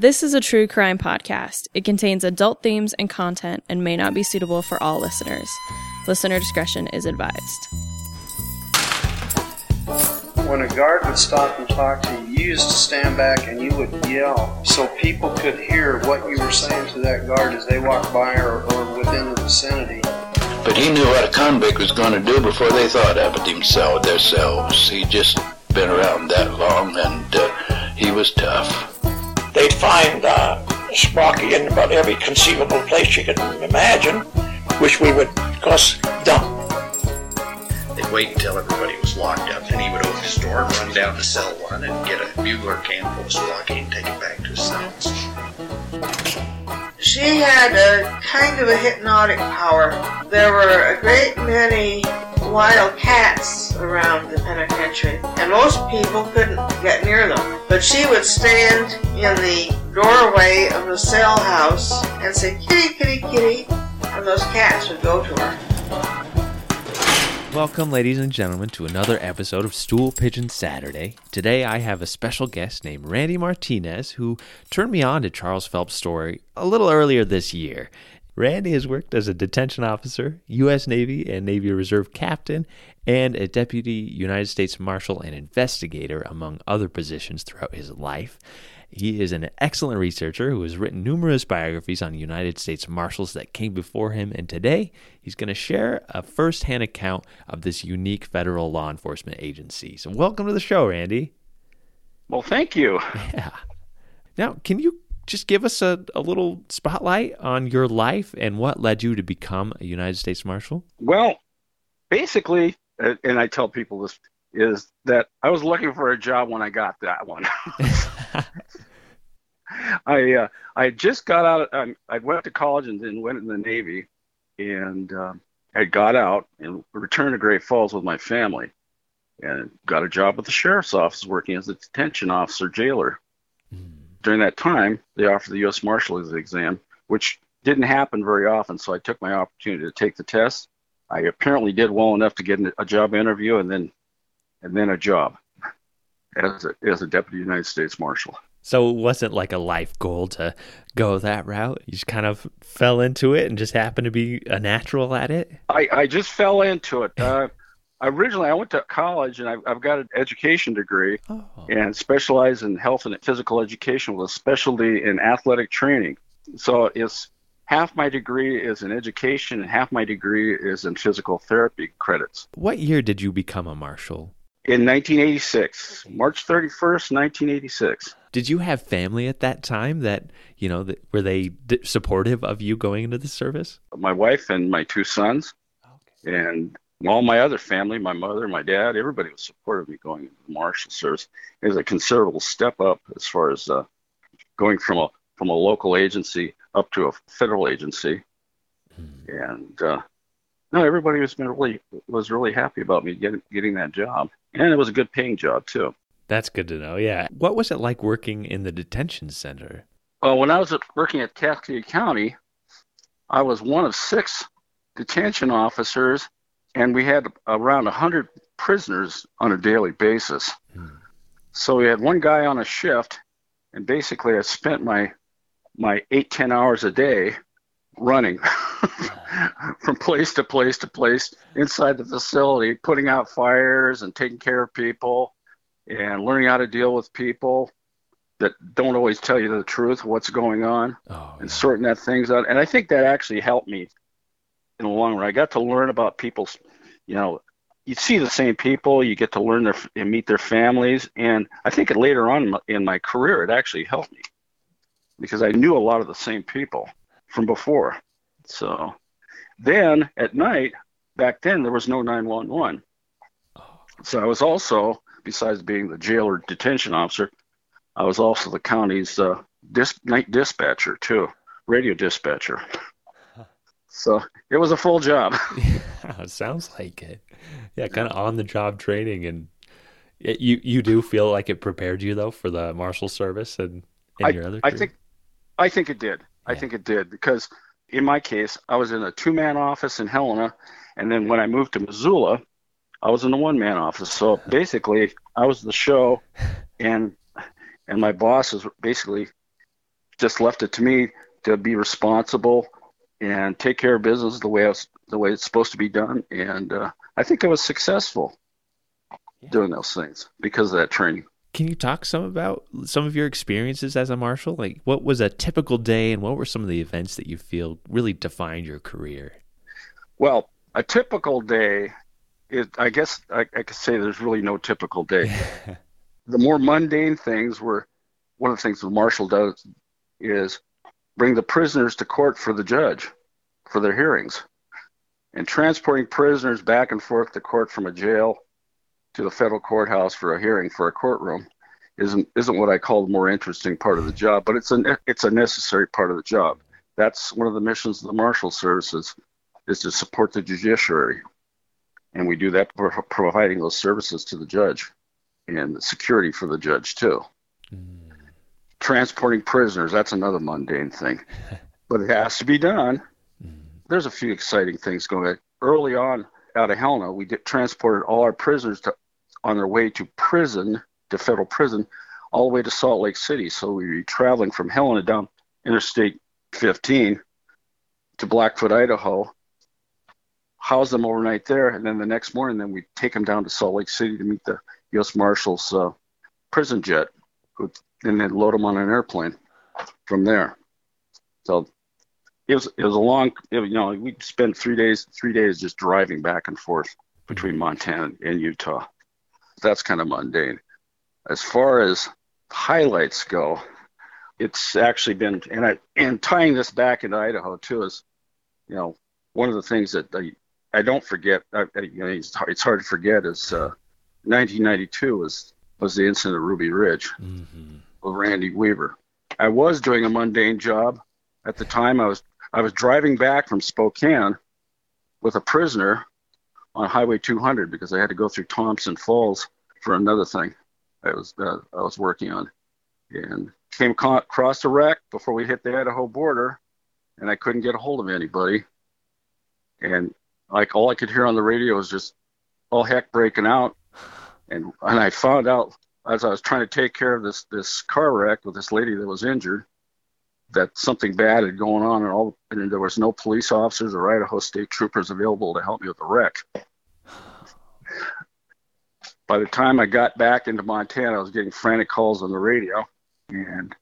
This is a true crime podcast. It contains adult themes and content and may not be suitable for all listeners. Listener discretion is advised. When a guard would stop and talk to you, you used to stand back and you would yell so people could hear what you were saying to that guard as they walked by or, or within the vicinity. But he knew what a convict was going to do before they thought of it themselves. Themselves. He just been around that long, and uh, he was tough they'd find uh, Sprocky in about every conceivable place you could imagine, which we would, of course, dump. They'd wait until everybody was locked up, and he would open his door and run down to cell one and get a bugler can full of Sprocky and take it back to his cells. She had a kind of a hypnotic power. There were a great many wild cats around the penitentiary, and most people couldn't get near them. But she would stand in the doorway of the cell house and say, kitty, kitty, kitty, and those cats would go to her. Welcome, ladies and gentlemen, to another episode of Stool Pigeon Saturday. Today I have a special guest named Randy Martinez who turned me on to Charles Phelps' story a little earlier this year. Randy has worked as a detention officer, U.S. Navy and Navy Reserve captain, and a deputy United States Marshal and investigator, among other positions throughout his life. He is an excellent researcher who has written numerous biographies on United States Marshals that came before him, and today he's going to share a first hand account of this unique federal law enforcement agency. So, welcome to the show, Randy. Well, thank you. Yeah. Now, can you just give us a, a little spotlight on your life and what led you to become a United States Marshal? Well, basically, and I tell people this, is that I was looking for a job when I got that one. I uh, I just got out. Um, I went to college and then went in the Navy, and uh, I got out and returned to Great Falls with my family, and got a job at the sheriff's office working as a detention officer jailer during that time, they offered the U.S. Marshals exam, which didn't happen very often. So I took my opportunity to take the test. I apparently did well enough to get a job interview and then and then a job as a, as a deputy United States Marshal. So it wasn't like a life goal to go that route. You just kind of fell into it and just happened to be a natural at it. I, I just fell into it. Uh, originally I went to college and I've, I've got an education degree oh. and specialize in health and physical education with a specialty in athletic training. So it's half my degree is in education and half my degree is in physical therapy credits. What year did you become a marshal? In 1986, March 31st, 1986. Did you have family at that time that, you know, that, were they supportive of you going into the service? My wife and my two sons. Okay. And all my other family, my mother, my dad, everybody was supportive of me going into the marshal service. It was a considerable step up as far as uh, going from a from a local agency up to a federal agency, hmm. and uh, no, everybody was been really was really happy about me getting getting that job, and it was a good paying job too. That's good to know. Yeah, what was it like working in the detention center? Well, when I was working at Cascade County, I was one of six detention officers and we had around 100 prisoners on a daily basis. Hmm. So we had one guy on a shift, and basically I spent my my eight ten hours a day running from place to place to place inside the facility, putting out fires and taking care of people, and learning how to deal with people that don't always tell you the truth, what's going on, oh, and sorting that things out. And I think that actually helped me in the long run. I got to learn about people's, you know, you see the same people, you get to learn their and meet their families, and I think later on in my career it actually helped me because I knew a lot of the same people from before. So then at night, back then there was no 911. So I was also, besides being the jailer detention officer, I was also the county's uh, night dispatcher too, radio dispatcher. So it was a full job. yeah, sounds like it. Yeah, kind of on the job training, and it, you you do feel like it prepared you though for the marshal service and, and I, your other. I think, I think it did. Yeah. I think it did because in my case, I was in a two man office in Helena, and then when I moved to Missoula, I was in the one man office. So basically, I was the show, and and my boss was basically just left it to me to be responsible and take care of business the way I was, the way it's supposed to be done. And uh, I think I was successful Yeah. doing those things because of that training. Can you talk some about some of your experiences as a marshal? Like, what was a typical day, and what were some of the events that you feel really defined your career? Well, a typical day is, I guess I, I could say there's really no typical day. the more mundane things were one of the things the marshal does is bring the prisoners to court for the judge for their hearings and transporting prisoners back and forth to court from a jail to the federal courthouse for a hearing for a courtroom isn't isn't what I call the more interesting part of the job, but it's a it's a necessary part of the job. That's one of the missions of the marshal services is to support the judiciary, and we do that by providing those services to the judge and security for the judge too. Mm. Transporting prisoners, that's another mundane thing, but it has to be done. There's a few exciting things going on. Early on out of Helena, we did, transported all our prisoners to, on their way to prison, to federal prison, all the way to Salt Lake City. So we were traveling from Helena down Interstate 15 to Blackfoot, Idaho, house them overnight there, and then the next morning, then we take them down to Salt Lake City to meet the U.S. Marshal's uh, prison jet, who, and then load them on an airplane from there. So it was it was a long, it, you know, we spent three days three days just driving back and forth between Montana and Utah. That's kind of mundane. As far as highlights go, it's actually been and I and tying this back into Idaho too is, you know, one of the things that I, I don't forget. I, I, you know, it's, it's hard to forget is uh, 1992 was was the incident at Ruby Ridge with Randy Weaver. I was doing a mundane job at the time. I was I was driving back from Spokane with a prisoner on Highway 200 because I had to go through Thompson Falls for another thing I was uh, I was working on, and came across a wreck before we hit the Idaho border, and I couldn't get a hold of anybody, and like all I could hear on the radio was just all heck breaking out, and and I found out as I was trying to take care of this this car wreck with this lady that was injured that something bad had gone on and all and there was no police officers or Idaho state troopers available to help me with the wreck. By the time I got back into Montana, I was getting frantic calls on the radio and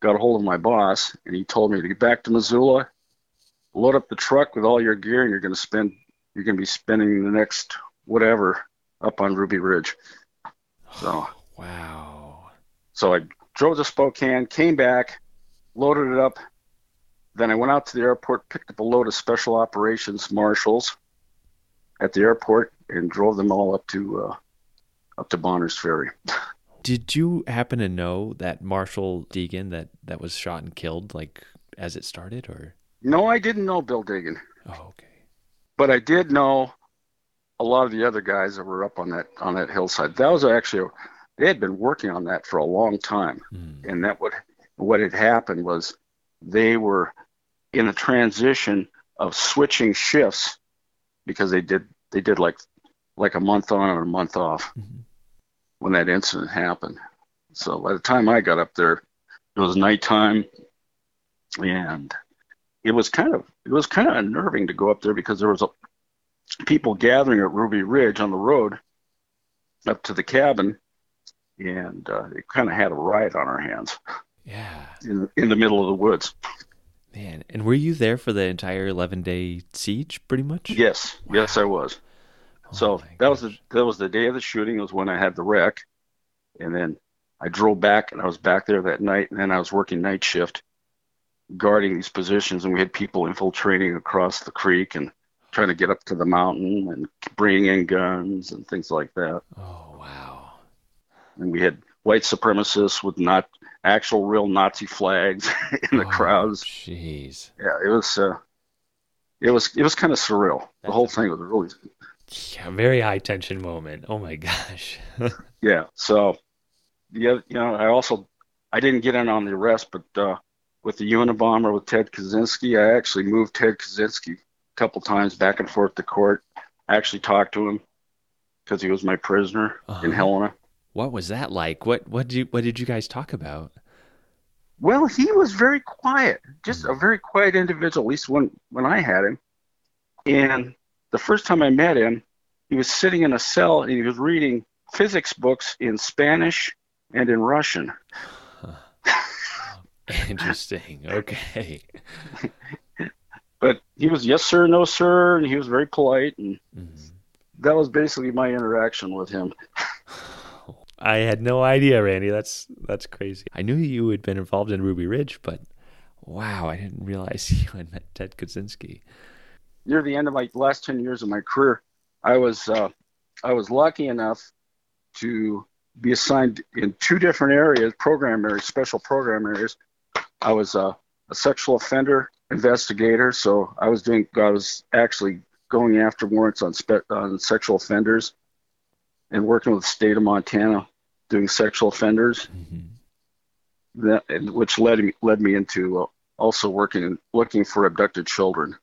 got a hold of my boss and he told me to get back to Missoula, load up the truck with all your gear and you're going to spend you're going to be spending the next whatever up on Ruby Ridge. So Wow. so I drove to Spokane, came back, loaded it up. Then I went out to the airport, picked up a load of special operations marshals at the airport, and drove them all up to uh, up to Bonners Ferry. Did you happen to know that Marshall Degan that that was shot and killed like as it started, or? No, I didn't know Bill Degan. Oh, okay. but I did know a lot of the other guys that were up on that on that hillside. That was actually they had been working on that for a long time. Mm. and that what what had happened was they were in a transition of switching shifts because they did they did like like a month on and a month off mm-hmm. when that incident happened. So by the time I got up there, it was nighttime, and it was kind of it was kind of unnerving to go up there because there was a, people gathering at Ruby Ridge on the road up to the cabin, and uh, it kind of had a riot on our hands Yeah, in in the middle of the woods. man. And were you there for the entire eleven day siege, pretty much? Yes, yes, I was. Oh So that was the that was the day of the shooting. It was when I had the wreck, and then I drove back, and I was back there that night, and then I was working night shift, guarding these positions, and we had people infiltrating across the creek and trying to get up to the mountain and bringing in guns and things like that. Oh wow. And we had white supremacists with not actual real Nazi flags in the Oh, crowds. Jeez. Yeah, it was. Uh, it was it was kind of surreal. The whole thing was really Yeah, very high tension moment. Oh my gosh. Yeah. So, yeah, you know, I also I didn't get in on the arrest, but uh, with the Unabomber with Ted Kaczynski, I actually moved Ted Kaczynski couple times back and forth to court. I actually talked to him because he was my prisoner in Uh-huh. Helena. what was that like? What what did you what did you guys talk about? Well, he was very quiet, just a very quiet individual, at least when, when I had him. And the first time I met him, he was sitting in a cell and he was reading physics books in Spanish and in Russian. Interesting. Okay. but he was yes sir, no sir, and he was very polite, and Mm-hmm. that was basically my interaction with him. I had no idea, Randy. That's that's crazy. I knew you had been involved in Ruby Ridge, but wow, I didn't realize you had met Ted Kaczynski. Near the end of my last ten years of my career, I was uh, I was lucky enough to be assigned in two different areas, program areas, special program areas. I was a, a sexual offender investigator, so I was doing I was actually going after warrants on spe- on sexual offenders and working with the state of Montana doing sexual offenders. That and which led me led me into uh, also working and looking for abducted children.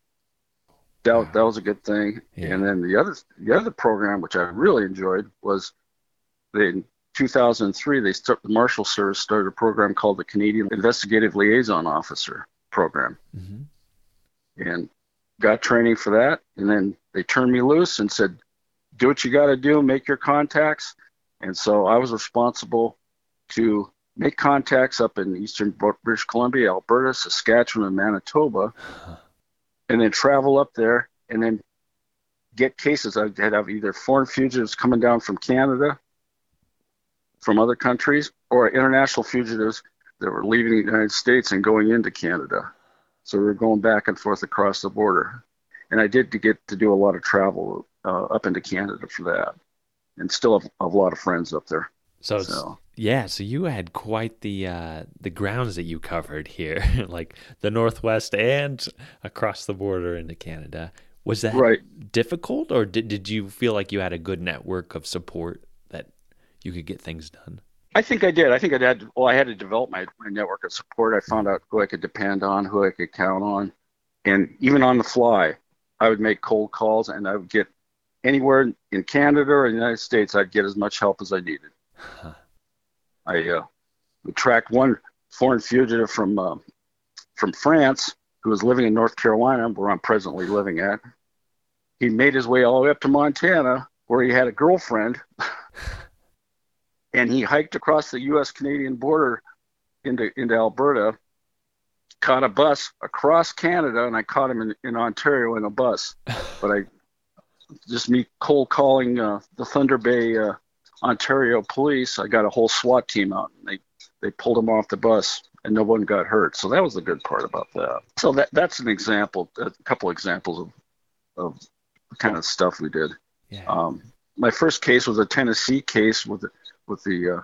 That that was a good thing. Yeah. And then the other the other program which I really enjoyed was in 2003 they start the Marshal Service started a program called the Canadian Investigative Liaison Officer program Mhm. and got training for that. And then they turned me loose and said, do what you got to do, make your contacts. And so I was responsible to make contacts up in eastern British Columbia, Alberta, Saskatchewan, and Manitoba, and then travel up there and then get cases. I'd have either foreign fugitives coming down from Canada, from other countries, or international fugitives that were leaving the United States and going into Canada. So we were going back and forth across the border. And I did to get to do a lot of travel uh, up into Canada for that, and still have, have a lot of friends up there. So, So- yeah, so you had quite the uh, the grounds that you covered here, like the Northwest and across the border into Canada. Was that Right. difficult, or did did you feel like you had a good network of support that you could get things done? I think I did. I think I had. Well, I had to develop my, my network of support. I found out who I could depend on, who I could count on, and even on the fly, I would make cold calls, and I would get anywhere in Canada or the United States. I'd get as much help as I needed. I uh, tracked one foreign fugitive from uh, from France who was living in North Carolina, where I'm presently living at. He made his way all the way up to Montana, where he had a girlfriend and he hiked across the U.S. Canadian border into into Alberta, caught a bus across Canada, and I caught him in, in Ontario in a bus. But I just me cold calling uh, the Thunder Bay, uh, Ontario police. I got a whole SWAT team out, and they they pulled him off the bus, and no one got hurt. So that was the good part about that. So that that's an example, a couple examples of of the kind of stuff we did. Yeah. Um, my first case was a Tennessee case with with the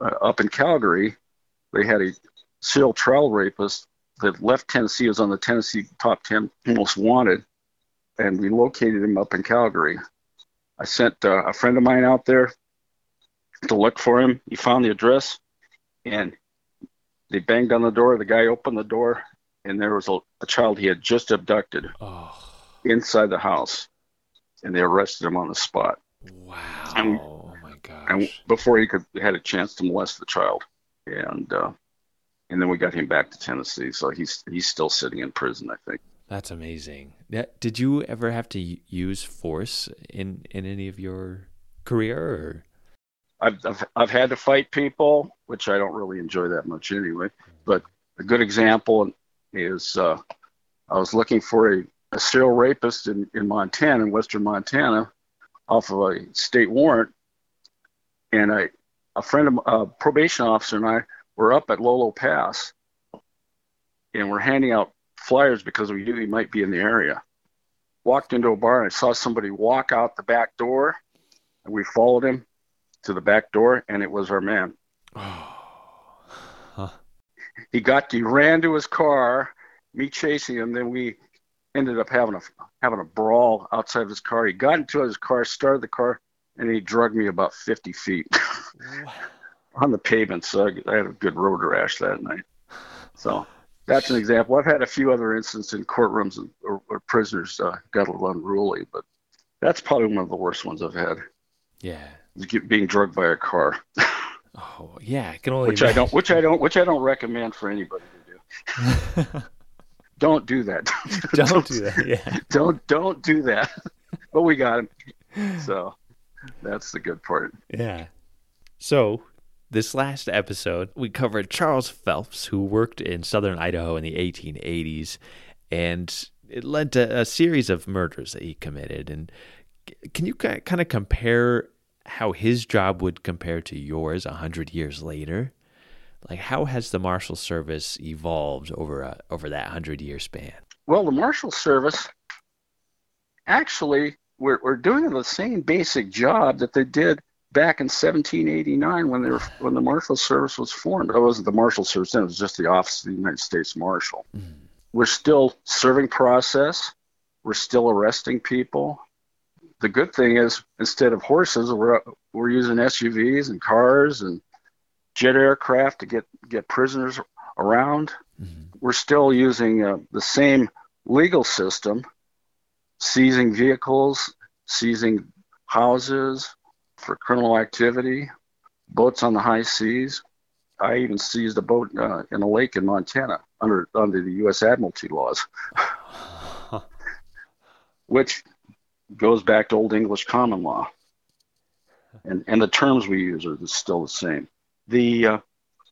uh, uh, up in Calgary. They had a serial trial rapist that left Tennessee. Was on the Tennessee top ten most wanted, and we located him up in Calgary. I sent uh, a friend of mine out there to look for him. He found the address, and they banged on the door. The guy opened the door, and there was a, a child he had just abducted Oh, inside the house, and they arrested him on the spot. wow. And- gosh. and before he could had a chance to molest the child, and uh, and then we got him back to Tennessee. So he's he's still sitting in prison, I think. That's amazing. Did you ever have to use force in in any of your career? Or? I've, I've I've had to fight people, which I don't really enjoy that much anyway. But a good example is uh, I was looking for a, a serial rapist in, in Montana, in western Montana, off of a state warrant, and I a friend of a probation officer and I were up at Lolo Pass, and we're handing out flyers because we knew he might be in the area. Walked into a bar and I saw somebody walk out the back door, and we followed him to the back door, and it was our man. He got he ran to his car, me chasing him. Then we ended up having a having a brawl outside of his car. He got into his car, started the car, and he drugged me about 50 feet on the pavement. So I, I had a good road rash that night. So that's an example. I've had a few other instances in courtrooms where, where prisoners uh, got a little unruly, but that's probably one of the worst ones I've had. Yeah. get- Being drugged by a car. Oh yeah, I can only which I don't, which I don't, which I don't recommend for anybody to do. don't do that. don't do that. Yeah. Don't don't do that. but we got him. So that's the good part. Yeah. So this last episode, we covered Charles Phelps, who worked in southern Idaho in the 1880s, and it led to a series of murders that he committed. And can you kind of compare how his job would compare to yours a hundred years later? Like, how has the Marshal Service evolved over a, over that hundred year span? Well, the Marshal Service actually we're, we're doing the same basic job that they did back in 1789 when they were when the Marshal Service was formed. It wasn't the Marshal Service then; it was just the Office of the United States Marshal. Mm. We're still serving process. We're still arresting people the good thing is instead of horses, we're we're using SUVs and cars and jet aircraft to get get prisoners around. Mm-hmm. We're still using uh, the same legal system, seizing vehicles, seizing houses for criminal activity, boats on the high seas. I even seized a boat uh, in a lake in Montana under under the U.S. Admiralty laws, which goes back to Old English common law, and and the terms we use are still the same. The uh,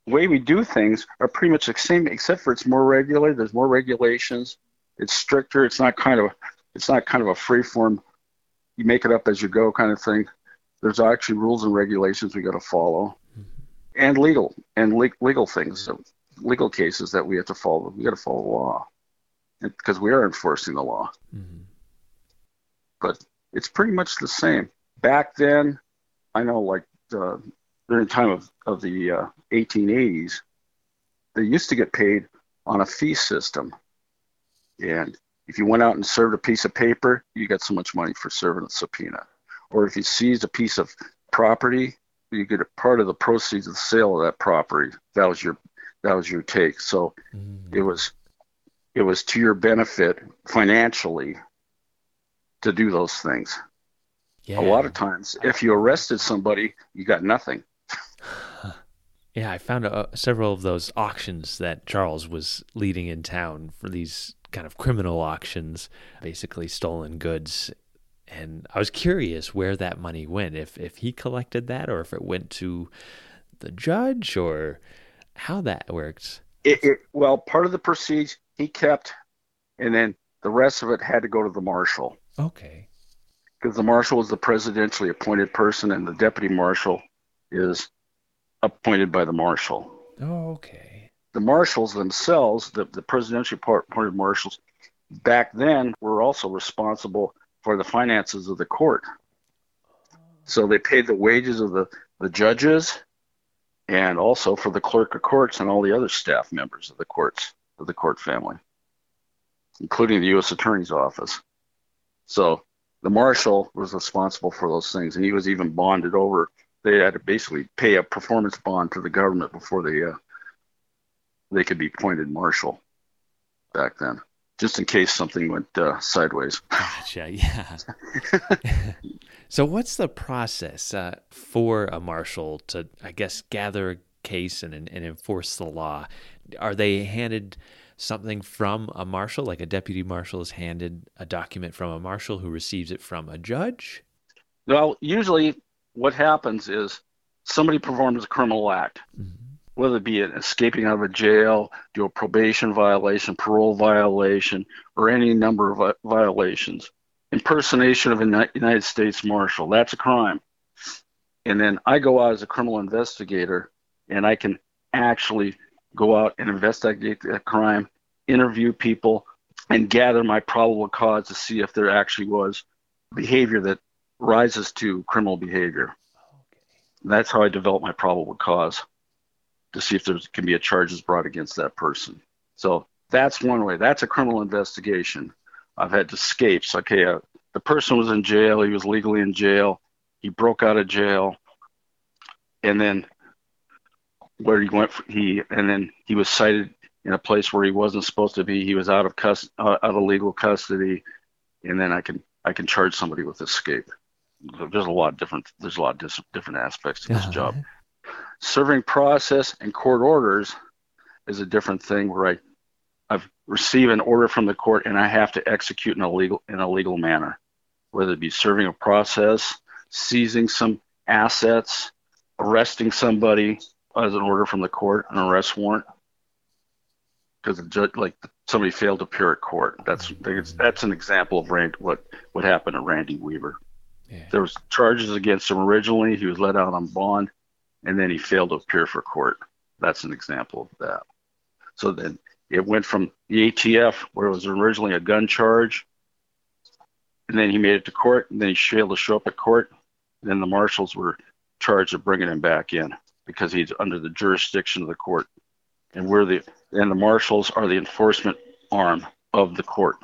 way we do things are pretty much the same, except for it's more regular. There's more regulations. It's stricter. It's not kind of it's not kind of a free form. You make it up as you go kind of thing. There's actually rules and regulations we got to follow, and legal and le- legal things, legal cases that we have to follow. We got to follow the law, because we are enforcing the law. Mm-hmm but it's pretty much the same. Back then, I know like uh, during the time of, of the uh, 1880s, they used to get paid on a fee system. And if you went out and served a piece of paper, you got so much money for serving a subpoena. Or if you seized a piece of property, you get a part of the proceeds of the sale of that property. That was your that was your take. So mm. it was it was to your benefit financially to do those things. Yeah. A lot of times, if you arrested somebody, you got nothing. yeah, I found uh, several of those auctions that Charles was leading in town for these kind of criminal auctions, basically stolen goods. And I was curious where that money went, if if he collected that, or if it went to the judge, or how that works. It, it, well, part of the proceeds he kept, and then the rest of it had to go to the marshal. Okay. Because the marshal is the presidentially appointed person, and the deputy marshal is appointed by the marshal. Oh, okay. The marshals themselves, the, the presidentially appointed marshals, back then were also responsible for the finances of the court. So they paid the wages of the, the judges and also for the clerk of courts and all the other staff members of the courts, of the court family, including the U.S. Attorney's Office. So the marshal was responsible for those things, and he was even bonded over. They had to basically pay a performance bond to the government before they uh, they could be appointed marshal back then, just in case something went uh, sideways. Gotcha. Yeah. so, what's the process uh, for a marshal to, I guess, gather a case and, and enforce the law? Are they handed something from a marshal, like a deputy marshal is handed a document from a marshal who receives it from a judge? Well, usually what happens is somebody performs a criminal act, mm-hmm. Whether it be escaping out of a jail, do a probation violation, parole violation, or any number of violations. Impersonation of a United States Marshal, that's a crime. And then I go out as a criminal investigator and I can actually go out and investigate that crime, interview people, and gather my probable cause to see if there actually was behavior that rises to criminal behavior. Okay. That's how I develop my probable cause to see if there can be a charges brought against that person. So that's one way. That's a criminal investigation. I've had escapes. Okay, uh, the person was in jail. He was legally in jail. He broke out of jail, and then where he went. He and then he was sighted in a place where he wasn't supposed to be. He was out of cus- uh, out of legal custody, and then I can I can charge somebody with escape. There's a lot of different there's a lot of dis- different aspects to this job. Serving process and court orders is a different thing where I, I've received an order from the court and I have to execute in a legal in a legal manner, whether it be serving a process, seizing some assets, arresting somebody as an order from the court, an arrest warrant, because the judge like somebody failed to appear at court. That's that's an example of Rand, what what happened to Randy Weaver. Yeah. There was charges against him originally. He was let out on bond, and then he failed to appear for court. That's an example of that. So then it went from the ATF, where it was originally a gun charge, and then he made it to court, and then he failed to show up at court. And then the marshals were charged of bringing him back in because he's under the jurisdiction of the court, and we're the and the marshals are the enforcement arm of the court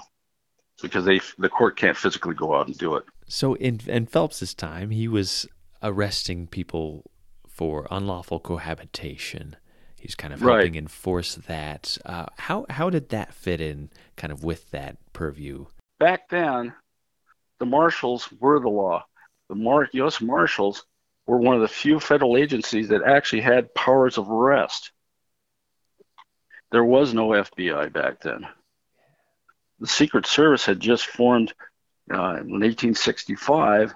because they the court can't physically go out and do it. So in in Phelps's time, he was arresting people for unlawful cohabitation. He's kind of Right. helping enforce that. Uh, how how did that fit in, kind of with that purview? Back then, the marshals were the law. The Mar- U.S. Marshals were one of the few federal agencies that actually had powers of arrest. There was no FBI back then. The Secret Service had just formed uh, in 1865,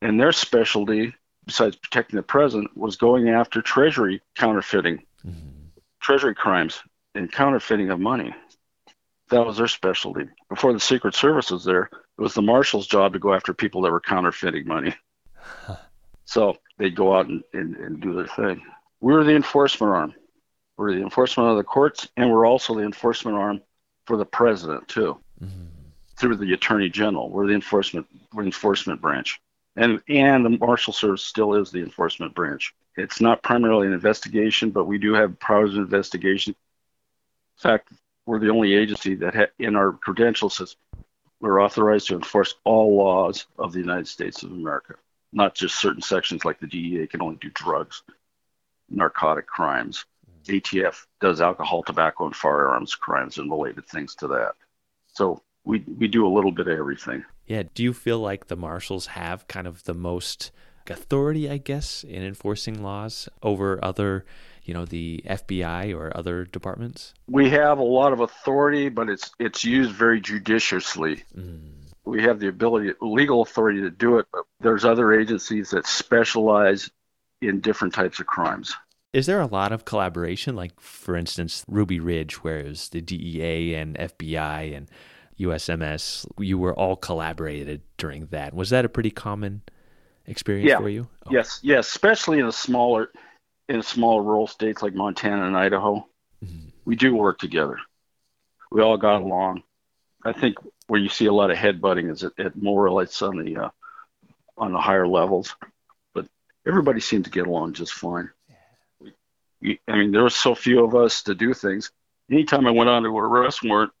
and their specialty, besides protecting the president, was going after Treasury counterfeiting, mm-hmm. Treasury crimes, and counterfeiting of money. That was their specialty. Before the Secret Service was there, it was the marshal's job to go after people that were counterfeiting money. so they'd go out and, and, and do their thing. We were the enforcement arm. We're the enforcement of the courts, and we're also the enforcement arm for the president too, mm-hmm. through the attorney general. We're the enforcement, we're the enforcement branch, and and the marshal service still is the enforcement branch. It's not primarily an investigation, but we do have powers of investigation. In fact, we're the only agency that ha- in our credentials says we're authorized to enforce all laws of the United States of America, not just certain sections like the DEA can only do drugs, narcotic crimes. ATF does alcohol, tobacco, and firearms crimes and related things to that. So we we do a little bit of everything. Yeah. Do you feel like the marshals have kind of the most authority, I guess, in enforcing laws over other, you know, the FBI or other departments? We have a lot of authority, but it's it's used very judiciously. Mm. We have the ability, legal authority to do it, but there's other agencies that specialize in different types of crimes. Is there a lot of collaboration? Like, for instance, Ruby Ridge, where it was the DEA and FBI and USMS, you were all collaborated during that. Was that a pretty common experience Yeah. for you? Oh, Yes, yes, especially in a smaller, in small rural states like Montana and Idaho, we do work together. We all got along. I think where you see a lot of headbutting is at, at more or less on the uh, on the higher levels, but everybody seemed to get along just fine. We, I mean, there were so few of us to do things. Anytime I went on to arrest warrant,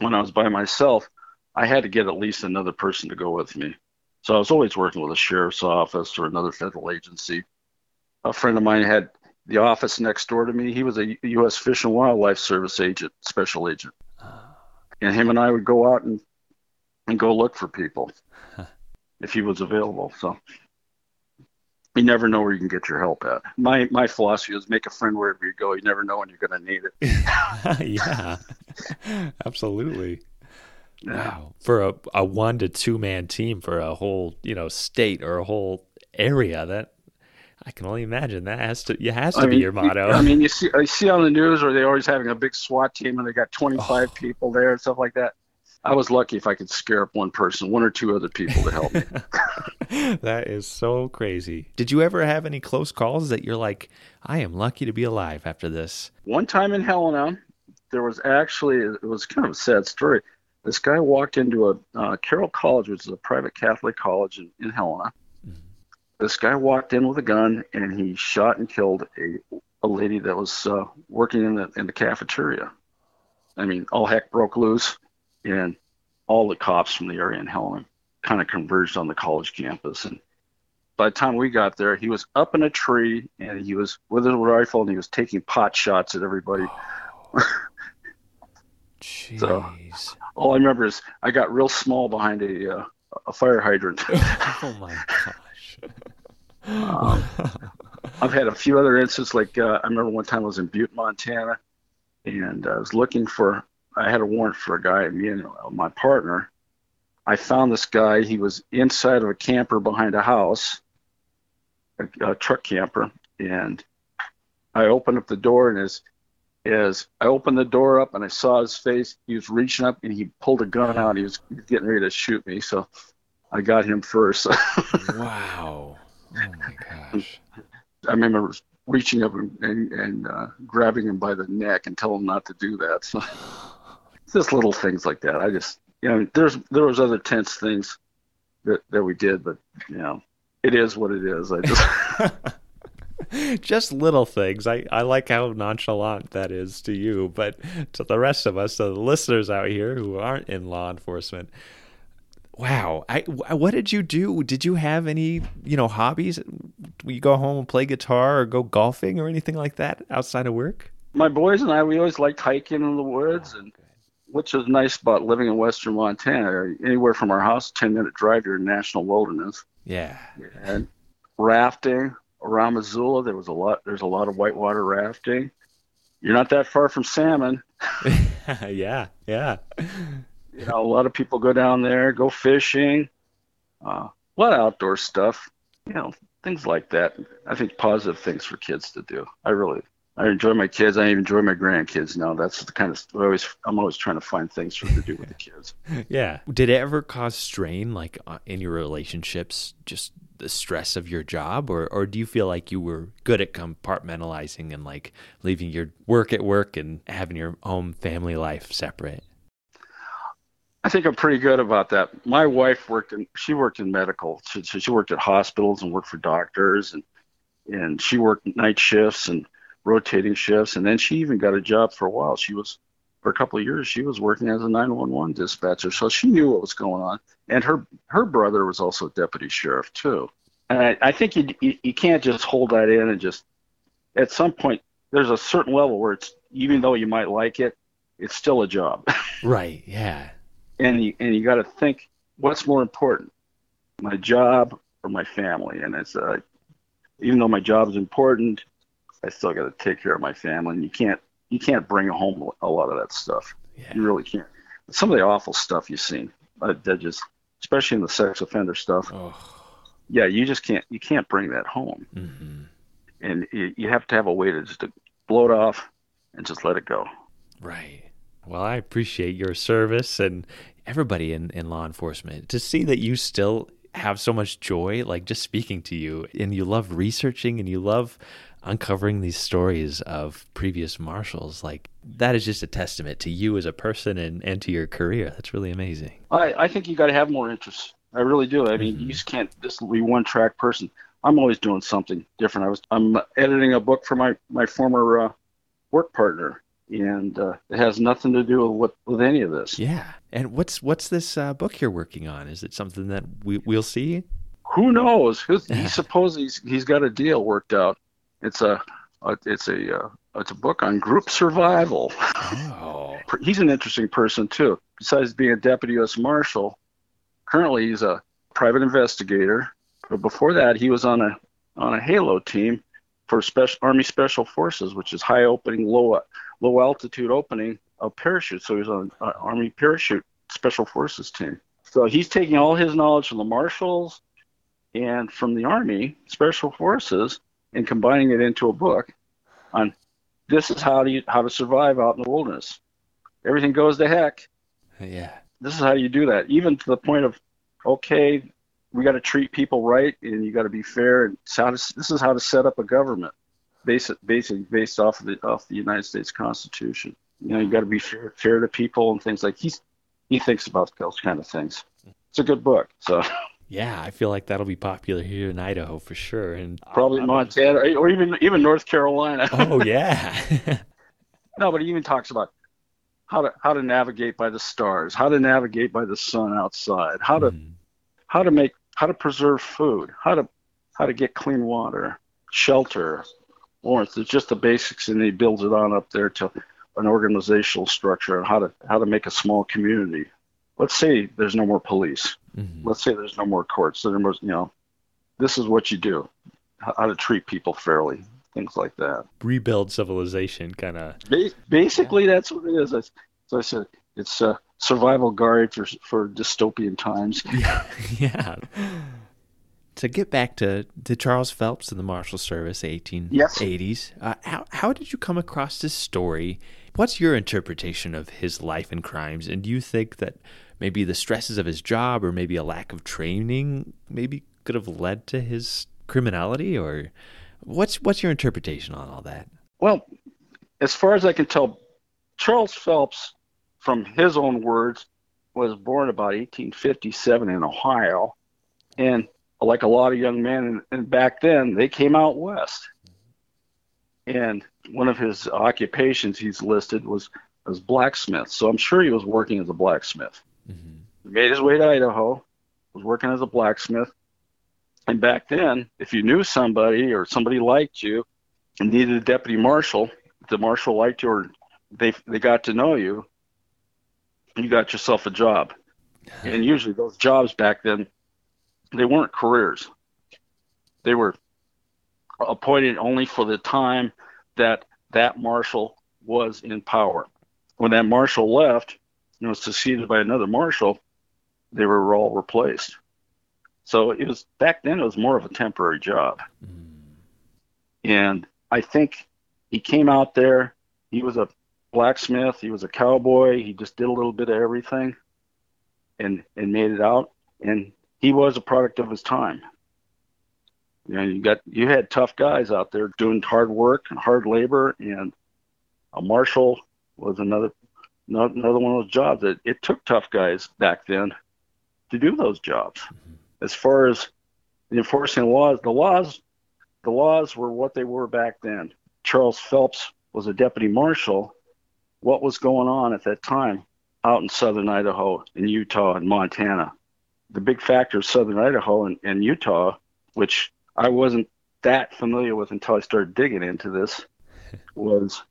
when I was by myself, I had to get at least another person to go with me. So I was always working with a sheriff's office or another federal agency. A friend of mine had the office next door to me. He was a U.S. Fish and Wildlife Service agent, special agent. Ah. And him and I would go out and, and go look for people if he was available. So you never know where you can get your help at. My my philosophy is make a friend wherever you go. You never know when you're going to need it. yeah, absolutely. Wow. For a, a one to two man team for a whole, you know, state or a whole area, that I can only imagine that has to it has to I be mean, your motto. I mean, you see, I see on the news where they're always having a big SWAT team and they got 25 Oh. people there and stuff like that. I was lucky if I could scare up one person, one or two other people to help me. that is so crazy. Did you ever have any close calls that you're like, I am lucky to be alive after this? one time in Helena, there was actually it was kind of a sad story. This guy walked into a uh, Carroll College, which is a private Catholic college in, in Helena. This guy walked in with a gun and he shot and killed a a lady that was uh, working in the in the cafeteria. I mean, all heck broke loose, and all the cops from the area in Helena kind of converged on the college campus. And by the time we got there, he was up in a tree and he was with a rifle and he was taking pot shots at everybody. Jeez. All I remember is I got real small behind a uh, a fire hydrant. oh my gosh. Um, I've had a few other incidents. Like uh, I remember one time I was in Butte, Montana, and I was looking for. I had a warrant for a guy. Me and my partner. I found this guy. He was inside of a camper behind a house, a, a truck camper, and I opened up the door, and as as I opened the door up and I saw his face, he was reaching up and he pulled a gun out. He was getting ready to shoot me, so I got him first. wow! Oh my gosh! I remember reaching up and, and, and uh, grabbing him by the neck and telling him not to do that. So just little things like that. I just, you know, there's there was other tense things that that we did, but you know, it is what it is. I just. just little things. I, I like how nonchalant that is to you, but to the rest of us, to the listeners out here who aren't in law enforcement, wow. I, what did you do? Did you have any, you know, hobbies? You go home and play guitar or go golfing or anything like that outside of work? My boys and I, we always liked hiking in the woods, and which is nice about living in western Montana. Anywhere from our house, ten minute drive, you're in national wilderness. Yeah. And rafting around Missoula, there was a lot. There's a lot of whitewater rafting. You're not that far from salmon. yeah, yeah. You know, a lot of people go down there, go fishing, uh, a lot of outdoor stuff. You know, things like that. I think positive things for kids to do. I really, I enjoy my kids. I even enjoy my grandkids now. That's the kind of I always. I'm always trying to find things for to do with the kids. yeah. Did it ever cause strain, like uh, in your relationships? Just the stress of your job, or or do you feel like you were good at compartmentalizing and like leaving your work at work and having your home family life separate? I think I'm pretty good about that. My wife worked in she worked in medical. She, she worked at hospitals and worked for doctors and and she worked night shifts and rotating shifts and then she even got a job for a while. She was for a couple of years she was working as a 911 dispatcher, so she knew what was going on. And her her brother was also deputy sheriff too. And I, I think you, you you can't just hold that in and just at some point there's a certain level where it's even though you might like it, it's still a job. right. Yeah and you and you got to think what's more important, my job or my family. And it's uh, even though my job is important, I still got to take care of my family. And you can't you can't bring home a lot of that stuff. Yeah. You really can't. Some of the awful stuff you've seen, uh, that just especially in the sex offender stuff. Oh. Yeah, you just can't you can't bring that home. Mm-hmm. And you, you have to have a way to just to blow it off and just let it go. Right. Well, I appreciate your service and everybody in, in law enforcement to see that you still have so much joy, like just speaking to you, and you love researching and you love uncovering these stories of previous marshals. Like that is just a testament to you as a person and, and to your career. That's really amazing. I, I think you got to have more interest. I really do. I mean, mm-hmm. you just can't just be one track person. I'm always doing something different. I was I'm editing a book for my my former uh, work partner, and uh, it has nothing to do with what, with any of this. Yeah. And what's what's this uh, book you're working on? Is it something that we we'll see? Who knows? he supposes he's he's got a deal worked out. It's a, a it's a uh, it's a book on group survival. Oh. he's an interesting person too. Besides being a deputy U.S. marshal, currently he's a private investigator. But before that, he was on a on a Halo team for special Army Special Forces, which is high opening, low low altitude opening of parachute. So he's on uh, Army parachute special forces team. So he's taking all his knowledge from the marshals and from the Army special forces and combining it into a book on this is how to you, how to survive out in the wilderness. Everything goes to heck. Yeah. This is how you do that, even to the point of okay, we got to treat people right and you got to be fair. And to, this is how to set up a government, based basically based off of the off the United States Constitution. You know, you got to be fair, fair to people and things like he's he thinks about those kind of things. It's a good book. So. Yeah, I feel like that'll be popular here in Idaho for sure, and probably Montana or even even North Carolina. oh yeah. no, but he even talks about how to how to navigate by the stars, how to navigate by the sun outside, how to mm. how to make how to preserve food, how to how to get clean water, shelter, warmth. It's just the basics, and he builds it on up there to an organizational structure and how to how to make a small community. Let's say there's no more police. Mm-hmm. Let's say there's no more courts. There's you know, this is what you do. how to treat people fairly, things like that. Rebuild civilization, kind of. Ba- basically, that's what it is. As, as I said, it's a survival guide for for dystopian times. Yeah, yeah. To get back to, to Charles Phelps and the Marshal Service, 1880s, Yes. uh, how, how did you come across this story? What's your interpretation of his life and crimes? And do you think that maybe the stresses of his job or maybe a lack of training maybe could have led to his criminality? Or what's, what's your interpretation on all that? Well, as far as I can tell, Charles Phelps, from his own words, was born about 1857 in Ohio, and like a lot of young men, and, back then they came out west. And one of his occupations he's listed was as blacksmith. So I'm sure he was working as a blacksmith. He made his way to Idaho, was working as a blacksmith. And back then, if you knew somebody or somebody liked you and needed a deputy marshal, the marshal liked you or they they got to know you, you got yourself a job. And usually those jobs back then, they weren't careers. They were appointed only for the time that that marshal was in power. When that marshal left and was succeeded by another marshal, they were all replaced. So it was back then it was more of a temporary job. Mm. And I think he came out there, he was a blacksmith, he was a cowboy, he just did a little bit of everything and and made it out and he was a product of his time. You know, you got you had tough guys out there doing hard work and hard labor, and a marshal was another another one of those jobs that it took tough guys back then to do those jobs. Mm-hmm. As far as the enforcing laws, the laws the laws were what they were back then. Charles Phelps was a deputy marshal. What was going on at that time out in southern Idaho, in Utah, and Montana? the big factor of southern Idaho and, and Utah, which I wasn't that familiar with until I started digging into this, was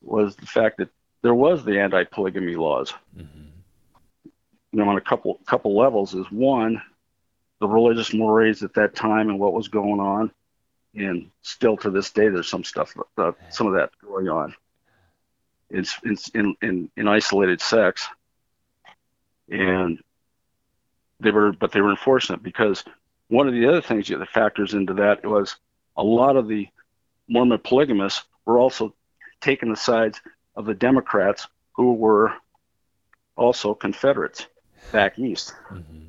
was the fact that there was the anti-polygamy laws. Mm-hmm. You know, on a couple couple levels is one, the religious mores at that time and what was going on, and still to this day there's some stuff, uh, some of that going on. It's, it's in, in in isolated sects, and they were but they were enforcing it because one of the other things that factors into that was a lot of the Mormon polygamists were also taking the sides of the Democrats who were also Confederates back east. Mm-hmm.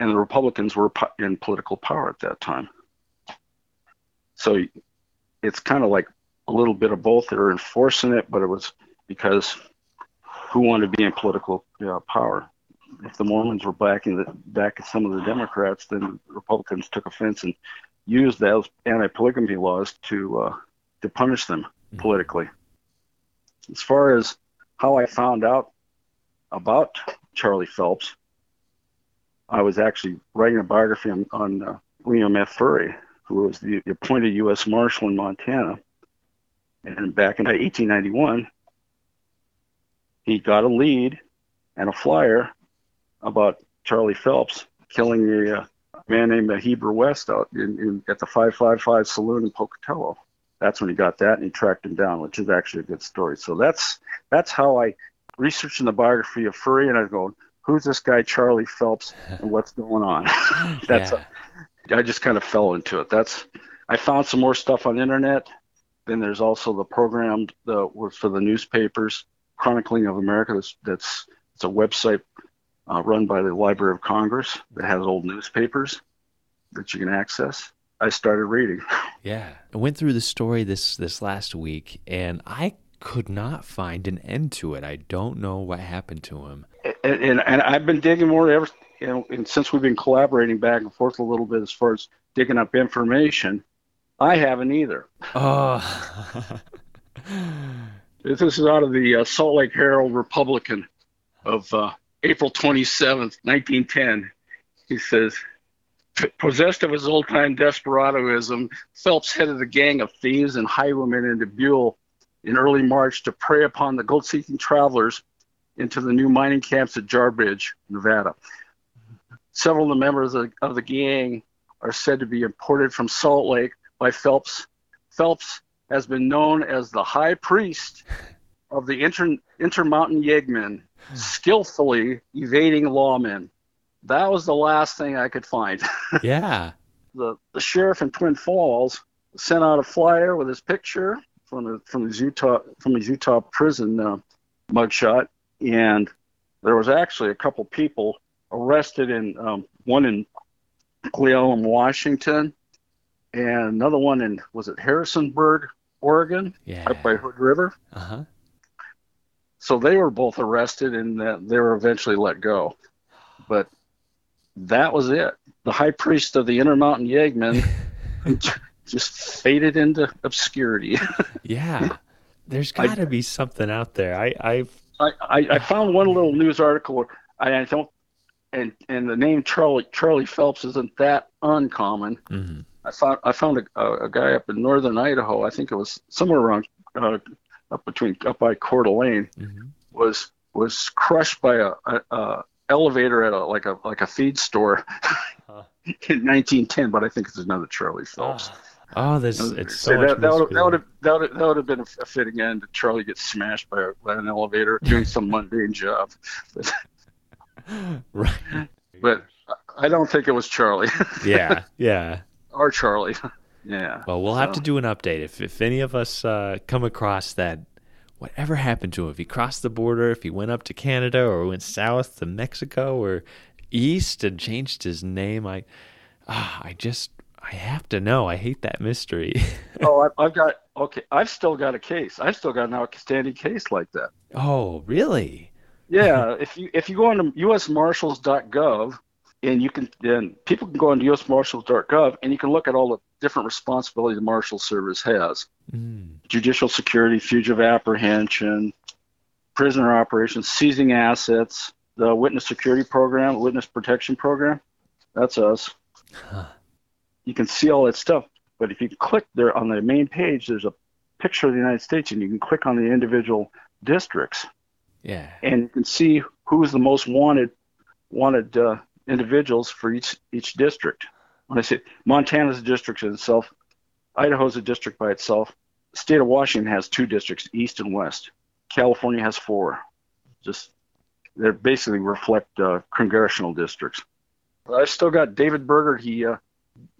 And the Republicans were in political power at that time. So it's kind of like a little bit of both. They were enforcing it, but it was because who wanted to be in political uh, power? if the Mormons were backing the back some of the Democrats, then Republicans took offense and used those anti-polygamy laws to uh, to punish them politically. As far as how I found out about Charlie Phelps, I was actually writing a biography on, on uh, William F. Furry, who was the appointed U.S. Marshal in Montana. And back in 1891, he got a lead and a flyer about Charlie Phelps killing a, uh, man named Heber West out in, in, at the 555 Saloon in Pocatello. That's when he got that, and he tracked him down, which is actually a good story. So that's that's how I researched in the biography of Furry, and I go, who's this guy Charlie Phelps, and what's going on? that's Yeah. a, I just kind of fell into it. That's I found some more stuff on the internet. Then there's also the program that was for the newspapers, Chronicling of America. That's that's it's a website uh, run by the Library of Congress that has old newspapers that you can access. I started reading. Yeah. I went through the story this this last week and I could not find an end to it. I don't know what happened to him. and, and, and I've been digging more ever, you know, and since we've been collaborating back and forth a little bit as far as digging up information, I haven't either. Oh. This is out of the uh, Salt Lake Herald Republican of uh, April 27th, 1910. He says, possessed of his old-time desperadoism, Phelps headed a gang of thieves and highwaymen into Buhl in early March to prey upon the gold-seeking travelers into the new mining camps at Jarbidge, Nevada. Several of the members of, of the gang are said to be imported from Salt Lake by Phelps. Phelps has been known as the high priest of the Inter- Intermountain Yeggmen, skillfully evading lawmen. That was the last thing I could find. Yeah. the, the sheriff in Twin Falls sent out a flyer with his picture from the, from his Utah from his Utah prison uh, mugshot, and there was actually a couple people arrested in um, one in Cle Elum, Washington, and another one in was it Harrisonburg, Oregon, Yeah. up by Hood River. Uh huh. So they were both arrested and uh, they were eventually let go. But that was it. The high priest of the Intermountain Yeggmen just faded into obscurity. Yeah. There's got to be something out there. I, I, I, I, I found one little news article. I, I don't, and and the name Charlie Charlie Phelps isn't that uncommon. mhm. I found I found a, a, guy up in northern Idaho. I think it was somewhere around uh, up between up by Coeur d'Alene. Mhm. Was was crushed by a, a, a elevator at a like a like a feed store Huh. in 1910. But I think it's another Charlie Phelps. Oh, there's it's so So that, that, would, that would have that would have, that would have been a, fitting end. to Charlie gets smashed by, by an elevator doing some mundane job, but, right. but I don't think it was Charlie Yeah. Yeah. or Charlie. Yeah. Well, we'll have to do an update if if any of us uh, come across that. Whatever happened to him? If he crossed the border, if he went up to Canada, or went south to Mexico, or east and changed his name, I, ah, I just, I have to know. I hate that mystery. oh, I've got okay. I've still got a case. I've still got an outstanding case like that. oh, really? Yeah, if you if you go on to usmarshals.gov and you can then people can go on to usmarshals.gov and you can look at all the different responsibilities the Marshal Service has. Mm. Judicial security, fugitive apprehension, prisoner operations, seizing assets, the witness security program, witness protection program. That's us. Huh. You can see all that stuff. But if you click there on the main page, there's a picture of the United States and you can click on the individual districts Yeah. and you can see who's the most wanted wanted uh, individuals for each each district. When I say Montana's a district in itself, Idaho's a district by itself. The state of Washington has two districts, east and west. California has four. Just they basically reflect uh, congressional districts. I've still got David Burgert. He uh,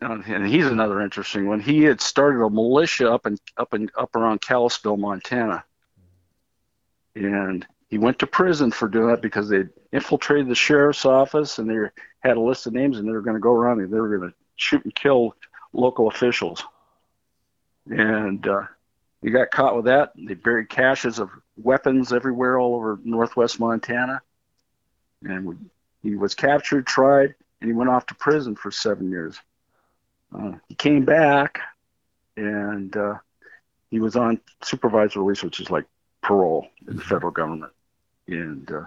uh, and he's another interesting one. He had started a militia up in up in up around Kalispell, Montana, and he went to prison for doing that because they infiltrated the sheriff's office and they had a list of names and they were going to go around and they were going to shoot and kill local officials. And uh, he got caught with that. They buried caches of weapons everywhere all over northwest Montana. And we, he was captured, tried, and he went off to prison for seven years. Uh, he came back and uh, he was on supervised release, which is like parole in the federal government. And uh,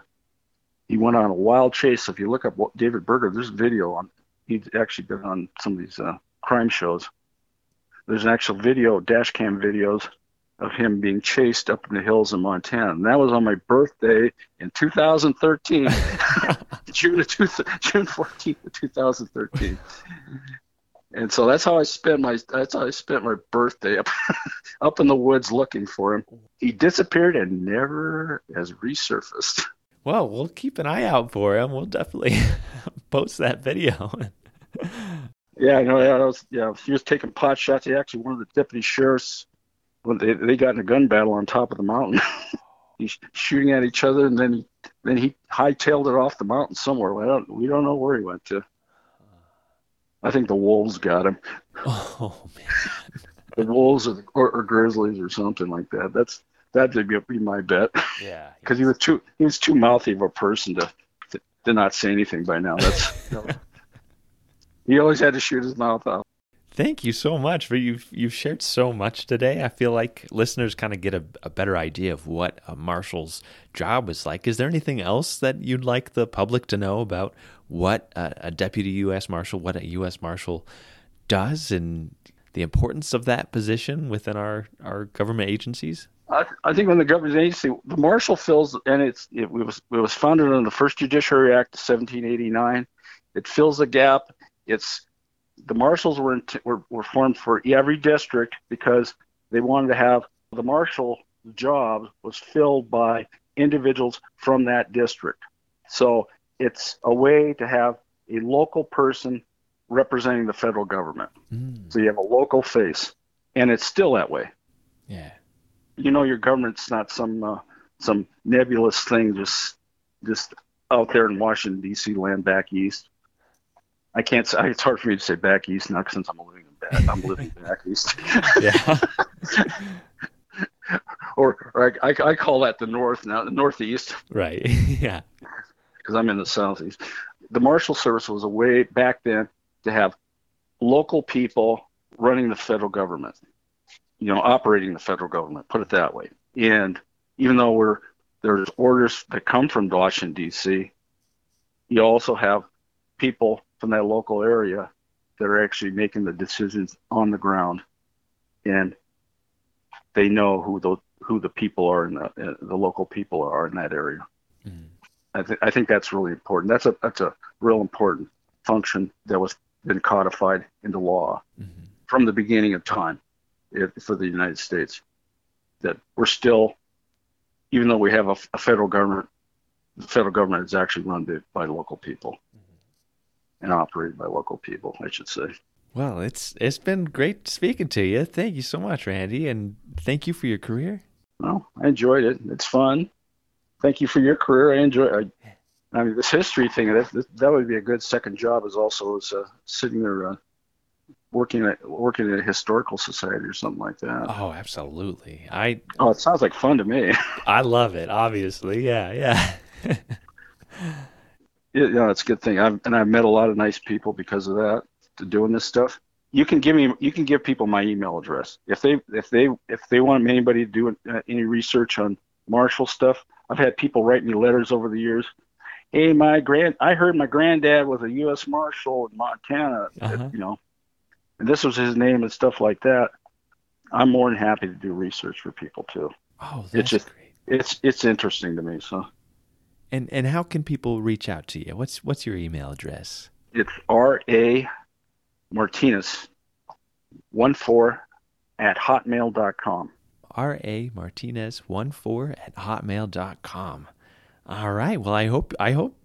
he went on a wild chase. If you look up what David Burgert, there's a video on. He's actually been on some of these uh, crime shows. There's an actual video, dash cam videos of him being chased up in the hills in Montana. And that was on my birthday in 2013, June of two, June 14th of 2013. And so that's how I spent my that's how I spent my birthday up up in the woods looking for him. He disappeared and never has resurfaced. Well, we'll keep an eye out for him. We'll definitely post that video. Yeah, I know. Yeah, that was, yeah, he was taking pot shots. He actually one of the deputy sheriffs when they they got in a gun battle on top of the mountain. He's shooting at each other, and then he then he hightailed it off the mountain somewhere. We don't we don't know where he went to. I think the wolves got him. oh man. The wolves or, the, or, or grizzlies or something like that. That's that'd be- be my bet. Yeah. because he was too he was too mouthy of a person to to, to not say anything by now. That's he always had to shoot his mouth off. Thank you so much for you've you've shared so much today. I feel like listeners kind of get a, a better idea of what a marshal's job is like. Is there anything else that you'd like the public to know about what a, a deputy U.S. marshal, what a U.S. marshal does, and the importance of that position within our our government agencies? I, I think when the government agency, the marshal fills, and it's it was it was founded under the first Judiciary Act of 1789. It fills a gap. It's the marshals were, in were were formed for every district because they wanted to have the marshal job was filled by individuals from that district. So it's a way to have a local person representing the federal government. Mm. So you have a local face, and it's still that way. Yeah. You know, your government's not some uh, some nebulous thing just just out there in Washington D.C. land back east. I can't say it's hard for me to say back east now since I'm living in back I'm living back east. Yeah. or, or I, I, I call that the north now, the northeast. right. yeah. because I'm in the southeast. The Marshal Service was a way back then to have local people running the federal government, you know, operating the federal government. Put it that way. And even though we're there's orders that come from Washington D.C., you also have people from that local area that are actually making the decisions on the ground, and they know who the who the people are in the uh, the local people are in that area. Mm. I, th- I think that's really important. That's a that's a real important function that was been codified into law Mhm. from the beginning of time it, for the United States. That we're still, even though we have a, a federal government, the federal government is actually run by, by local people and operated by local people, I should say. Well, it's it's been great speaking to you. Thank you so much, Randy, and thank you for your career. Well, I enjoyed it. It's fun. Thank you for your career. I enjoy. I, I mean, this history thing. That that would be a good second job. Is also as uh, sitting there uh, working at working at a historical society or something like that. Oh, absolutely. I Oh, it sounds like fun to me. I love it. Obviously, yeah, yeah. Yeah, yeah, it's a good thing. I've, and I've met a lot of nice people because of that. To doing this stuff, you can give me, you can give people my email address if they, if they, if they want anybody to do uh, any research on Marshall stuff. I've had people write me letters over the years. Hey, my grand, I heard my granddad was a U.S. Marshal in Montana. Uh-huh. You know, and this was his name and stuff like that. I'm more than happy to do research for people too. Oh, that's It's just- great. It's it's interesting to me. So And and how can people reach out to you? What's what's your email address? it's R A Martinez one four at hotmail.com. R A Martinez one four at hotmail.com. All right. Well I hope I hope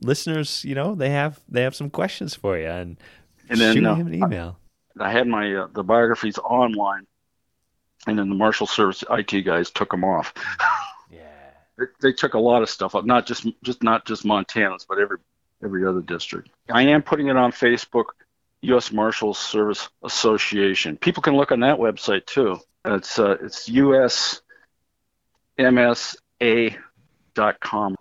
listeners, you know, they have they have some questions for you and, And then, shoot uh, him an email. I had my uh, the biographies online, and then the Marshal Service IT guys took them off. they took a lot of stuff up, not just just not just Montana's, but every every other district. I am putting it on Facebook, U.S. Marshals Service Association. People can look on that website too. It's uh, it's usmsa.com.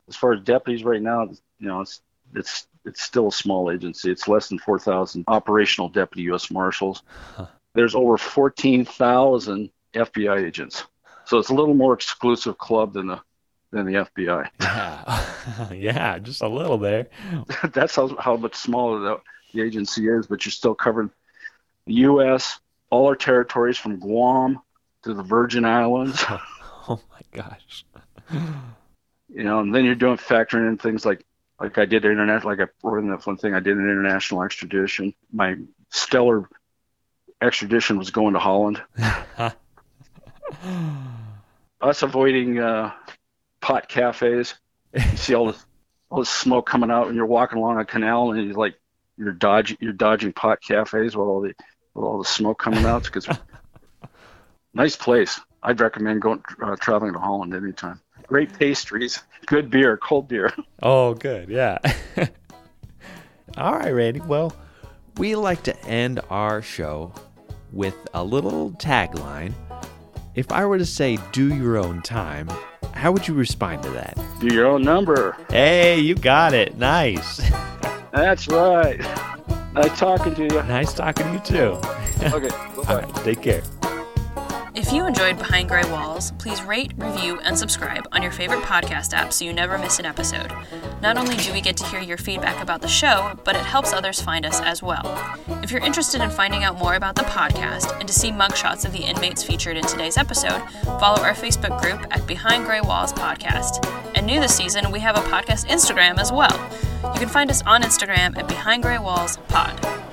As far as deputies right now, you know, it's it's it's still a small agency. It's less than 4,000 operational deputy U.S. Marshals. Huh. There's over 14,000 FBI agents. So it's a little more exclusive club than the than the FBI. Yeah. yeah, just a little there. That's how, how much smaller the, the agency is, but you're still covering the U.S., all our territories from Guam to the Virgin Islands. Oh my gosh. You know, and then you're doing factoring in things like like I did international, like I wrote in that one thing, I did an international extradition. My stellar extradition was going to Holland. Us avoiding uh, pot cafes. You see all this all this smoke coming out, and you're walking along a canal, and you're like you're dodging you're dodging pot cafes with all the with all the smoke coming out. Because nice place. I'd recommend going uh, traveling to Holland anytime. Great pastries, good beer, cold beer. Oh, good. Yeah. All right, Randy. Well, we like to end our show with a little tagline. If I were to say, do your own time, how would you respond to that? Do your own number. Hey, you got it. Nice. That's right. Nice talking to you. nice talking to you, too. Okay, All bye-bye. right, take care. If you enjoyed Behind Gray Walls, please rate, review, and subscribe on your favorite podcast app so you never miss an episode. Not only do we get to hear your feedback about the show, but it helps others find us as well. If you're interested in finding out more about the podcast and to see mugshots of the inmates featured in today's episode, follow our Facebook group at Behind Gray Walls Podcast. And new this season, we have a podcast Instagram as well. You can find us on Instagram at Behind Gray Walls Pod.